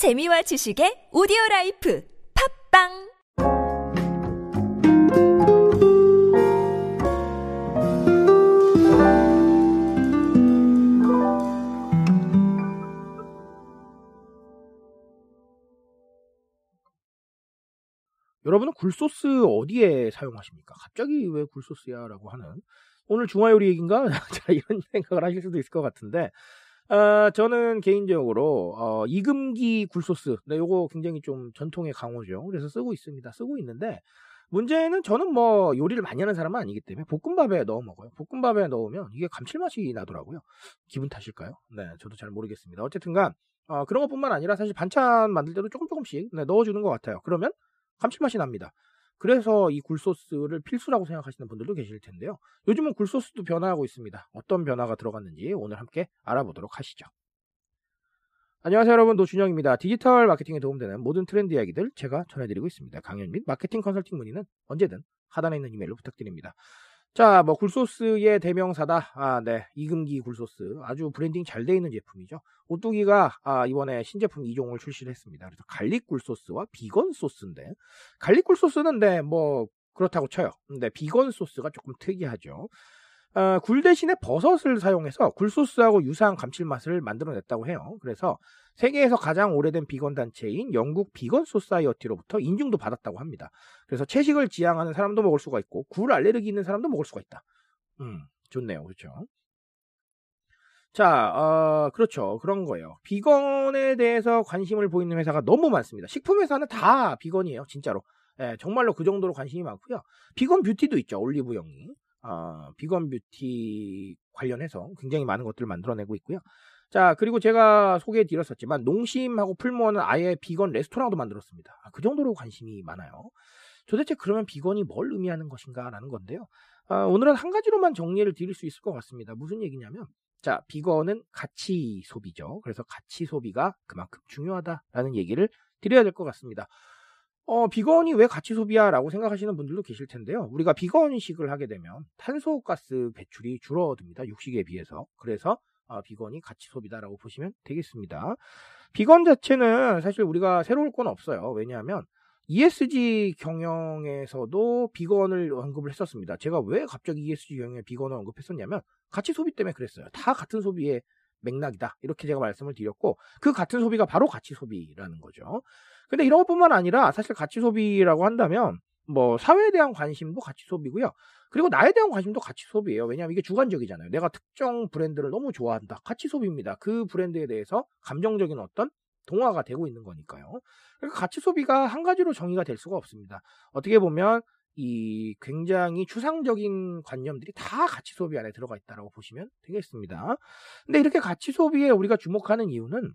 재미와 지식의 audio life 팟빵 여러분은 굴소스 어디에 사용하십니까? 갑자기 왜 굴소스야? 라고 하는 오늘 중화요리 얘기인가? 자, 이런 생각을 하실 수도 있을 것 같은데 어, 저는 개인적으로 어, 이금기 굴소스 네, 요거 굉장히 좀 전통의 강호죠. 그래서 쓰고 있습니다. 쓰고 있는데 문제는 저는 뭐 요리를 많이 하는 사람은 아니기 때문에 볶음밥에 넣어 먹어요. 볶음밥에 넣으면 이게 감칠맛이 나더라고요. 기분 탓일까요? 네, 저도 잘 모르겠습니다. 어쨌든간 어, 그런 것뿐만 아니라 사실 반찬 만들 때도 조금 조금씩 네, 넣어주는 것 같아요. 그러면 감칠맛이 납니다. 그래서 이 굴소스를 필수라고 생각하시는 분들도 계실 텐데요. 요즘은 굴소스도 변화하고 있습니다. 어떤 변화가 들어갔는지 오늘 함께 알아보도록 하시죠. 안녕하세요 여러분 노준영입니다. 디지털 마케팅에 도움되는 모든 트렌드 이야기들 제가 전해드리고 있습니다. 강연 및 마케팅 컨설팅 문의는 언제든 하단에 있는 이메일로 부탁드립니다. 자, 뭐 굴소스의 대명사다. 아, 네. 이금기 굴소스. 아주 브랜딩 잘 돼 있는 제품이죠. 오뚜기가 아, 이번에 신제품 2종을 출시를 했습니다. 그래서 garlic 굴소스와 비건 소스인데 garlic 굴소스는 네, 뭐 그렇다고 쳐요. 근데 비건 소스가 조금 특이하죠. 어, 굴 대신에 버섯을 사용해서 굴소스하고 유사한 감칠맛을 만들어냈다고 해요. 그래서 세계에서 가장 오래된 비건 단체인 영국 비건 소사이어티로부터 인증도 받았다고 합니다. 그래서 채식을 지향하는 사람도 먹을 수가 있고 굴 알레르기 있는 사람도 먹을 수가 있다. 음, 좋네요. 그렇죠? 자, 어, 그렇죠. 그런 거예요. 비건에 대해서 관심을 보이는 회사가 너무 많습니다. 식품 회사는 다 비건이에요. 진짜로. 예, 정말로 그 정도로 관심이 많고요. 비건 beauty도 있죠. 올리브 영이. 어, 비건 뷰티 관련해서 굉장히 많은 것들을 만들어내고 있고요. 자, 그리고 제가 소개해 드렸었지만, 농심하고 풀무원은 아예 비건 레스토랑도 만들었습니다. 아, 그 정도로 관심이 많아요. 도대체 그러면 비건이 뭘 의미하는 것인가 라는 건데요. 아, 오늘은 한 가지로만 정리를 드릴 수 있을 것 같습니다. 무슨 얘기냐면, 자, 비건은 가치 소비죠. 그래서 가치 소비가 그만큼 중요하다라는 얘기를 드려야 될 것 같습니다. 어, 비건이 왜 가치 소비야 라고 생각하시는 분들도 계실 텐데요. 우리가 비건식을 하게 되면 탄소가스 배출이 줄어듭니다. 육식에 비해서. 그래서 어, 비건이 가치 소비다라고 보시면 되겠습니다. 비건 자체는 사실 우리가 새로울 건 없어요. 왜냐하면 ESG 경영에서도 비건을 언급을 했었습니다. 제가 왜 갑자기 ESG 경영에 비건을 언급했었냐면 가치 소비 때문에 그랬어요. 다 같은 소비의 맥락이다. 이렇게 제가 말씀을 드렸고 그 같은 소비가 바로 가치 소비라는 거죠. 근데 이런 것뿐만 아니라 사실 가치 소비라고 한다면 뭐 사회에 대한 관심도 가치 소비고요. 그리고 나에 대한 관심도 가치 소비예요. 왜냐하면 이게 주관적이잖아요. 내가 특정 브랜드를 너무 좋아한다. 가치 소비입니다. 그 브랜드에 대해서 감정적인 어떤 동화가 되고 있는 거니까요. 그러니까 가치 소비가 한 가지로 정의가 될 수가 없습니다. 어떻게 보면 이 굉장히 추상적인 관념들이 다 가치 소비 안에 들어가 있다라고 보시면 되겠습니다. 근데 이렇게 가치 소비에 우리가 주목하는 이유는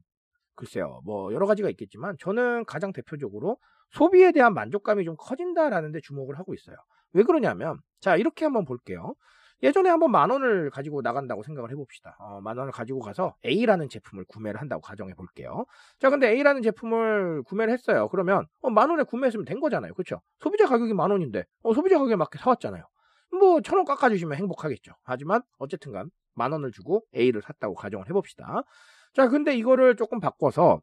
글쎄요, 뭐 여러 가지가 있겠지만 저는 가장 대표적으로 소비에 대한 만족감이 좀 커진다라는 데 주목을 하고 있어요. 왜 그러냐면 자 이렇게 한번 볼게요. 예전에 한번 만 원을 가지고 나간다고 생각을 해봅시다. 어, 만 원을 가지고 가서 A라는 제품을 구매를 한다고 가정해 볼게요. 자, 근데 A라는 제품을 구매를 했어요. 그러면 어, 만 원에 구매했으면 된 거잖아요. 그렇죠? 소비자 가격이 만 원인데 어, 소비자 가격에 맞게 사왔잖아요. 뭐 천 원 깎아주시면 행복하겠죠. 하지만 어쨌든간 만 원을 주고 A를 샀다고 가정을 해봅시다. 자, 근데 이거를 조금 바꿔서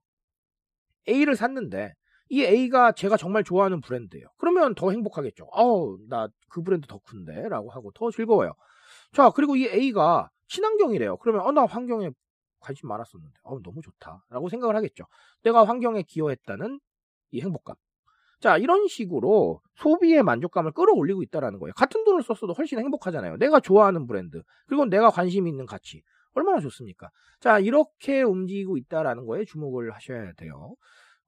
A를 샀는데 이 A가 제가 정말 좋아하는 브랜드예요. 그러면 더 행복하겠죠. 어우, 나 그 브랜드 덕후인데 라고 하고 더 즐거워요. 자, 그리고 이 A가 친환경이래요. 그러면 어, 나 환경에 관심 많았었는데 어, 너무 좋다 라고 생각을 하겠죠. 내가 환경에 기여했다는 이 행복감. 자, 이런 식으로 소비의 만족감을 끌어올리고 있다는 거예요. 같은 돈을 썼어도 훨씬 행복하잖아요. 내가 좋아하는 브랜드, 그리고 내가 관심 있는 가치. 얼마나 좋습니까? 자, 이렇게 움직이고 있다라는 거에 주목을 하셔야 돼요.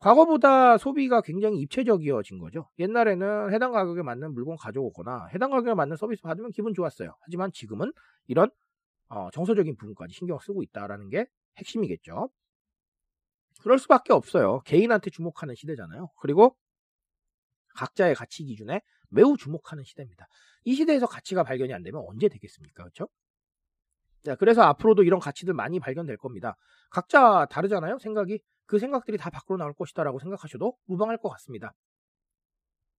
과거보다 소비가 굉장히 입체적이어진 거죠. 옛날에는 해당 가격에 맞는 물건 가져오거나 해당 가격에 맞는 서비스 받으면 기분 좋았어요. 하지만 지금은 이런 어, 정서적인 부분까지 신경 쓰고 있다라는 게 핵심이겠죠. 그럴 수밖에 없어요. 개인한테 주목하는 시대잖아요. 그리고 각자의 가치 기준에 매우 주목하는 시대입니다. 이 시대에서 가치가 발견이 안 되면 언제 되겠습니까? 그렇죠? 자, 그래서 앞으로도 이런 가치들 많이 발견될 겁니다. 각자 다르잖아요, 생각이. 그 생각들이 다 밖으로 나올 것이다라고 생각하셔도 무방할 것 같습니다.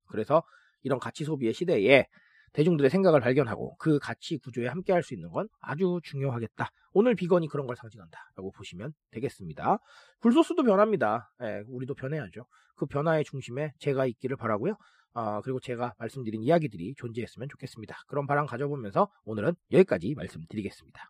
그래서 이런 가치 소비의 시대에 대중들의 생각을 발견하고 그 가치 구조에 함께 할 수 있는 건 아주 중요하겠다. 오늘 비건이 그런 걸 상징한다 라고 보시면 되겠습니다. 굴소스도 변합니다. 예, 우리도 변해야죠. 그 변화의 중심에 제가 있기를 바라고요. 아, 그리고 제가 말씀드린 이야기들이 존재했으면 좋겠습니다. 그런 바람 가져보면서 오늘은 여기까지 말씀드리겠습니다.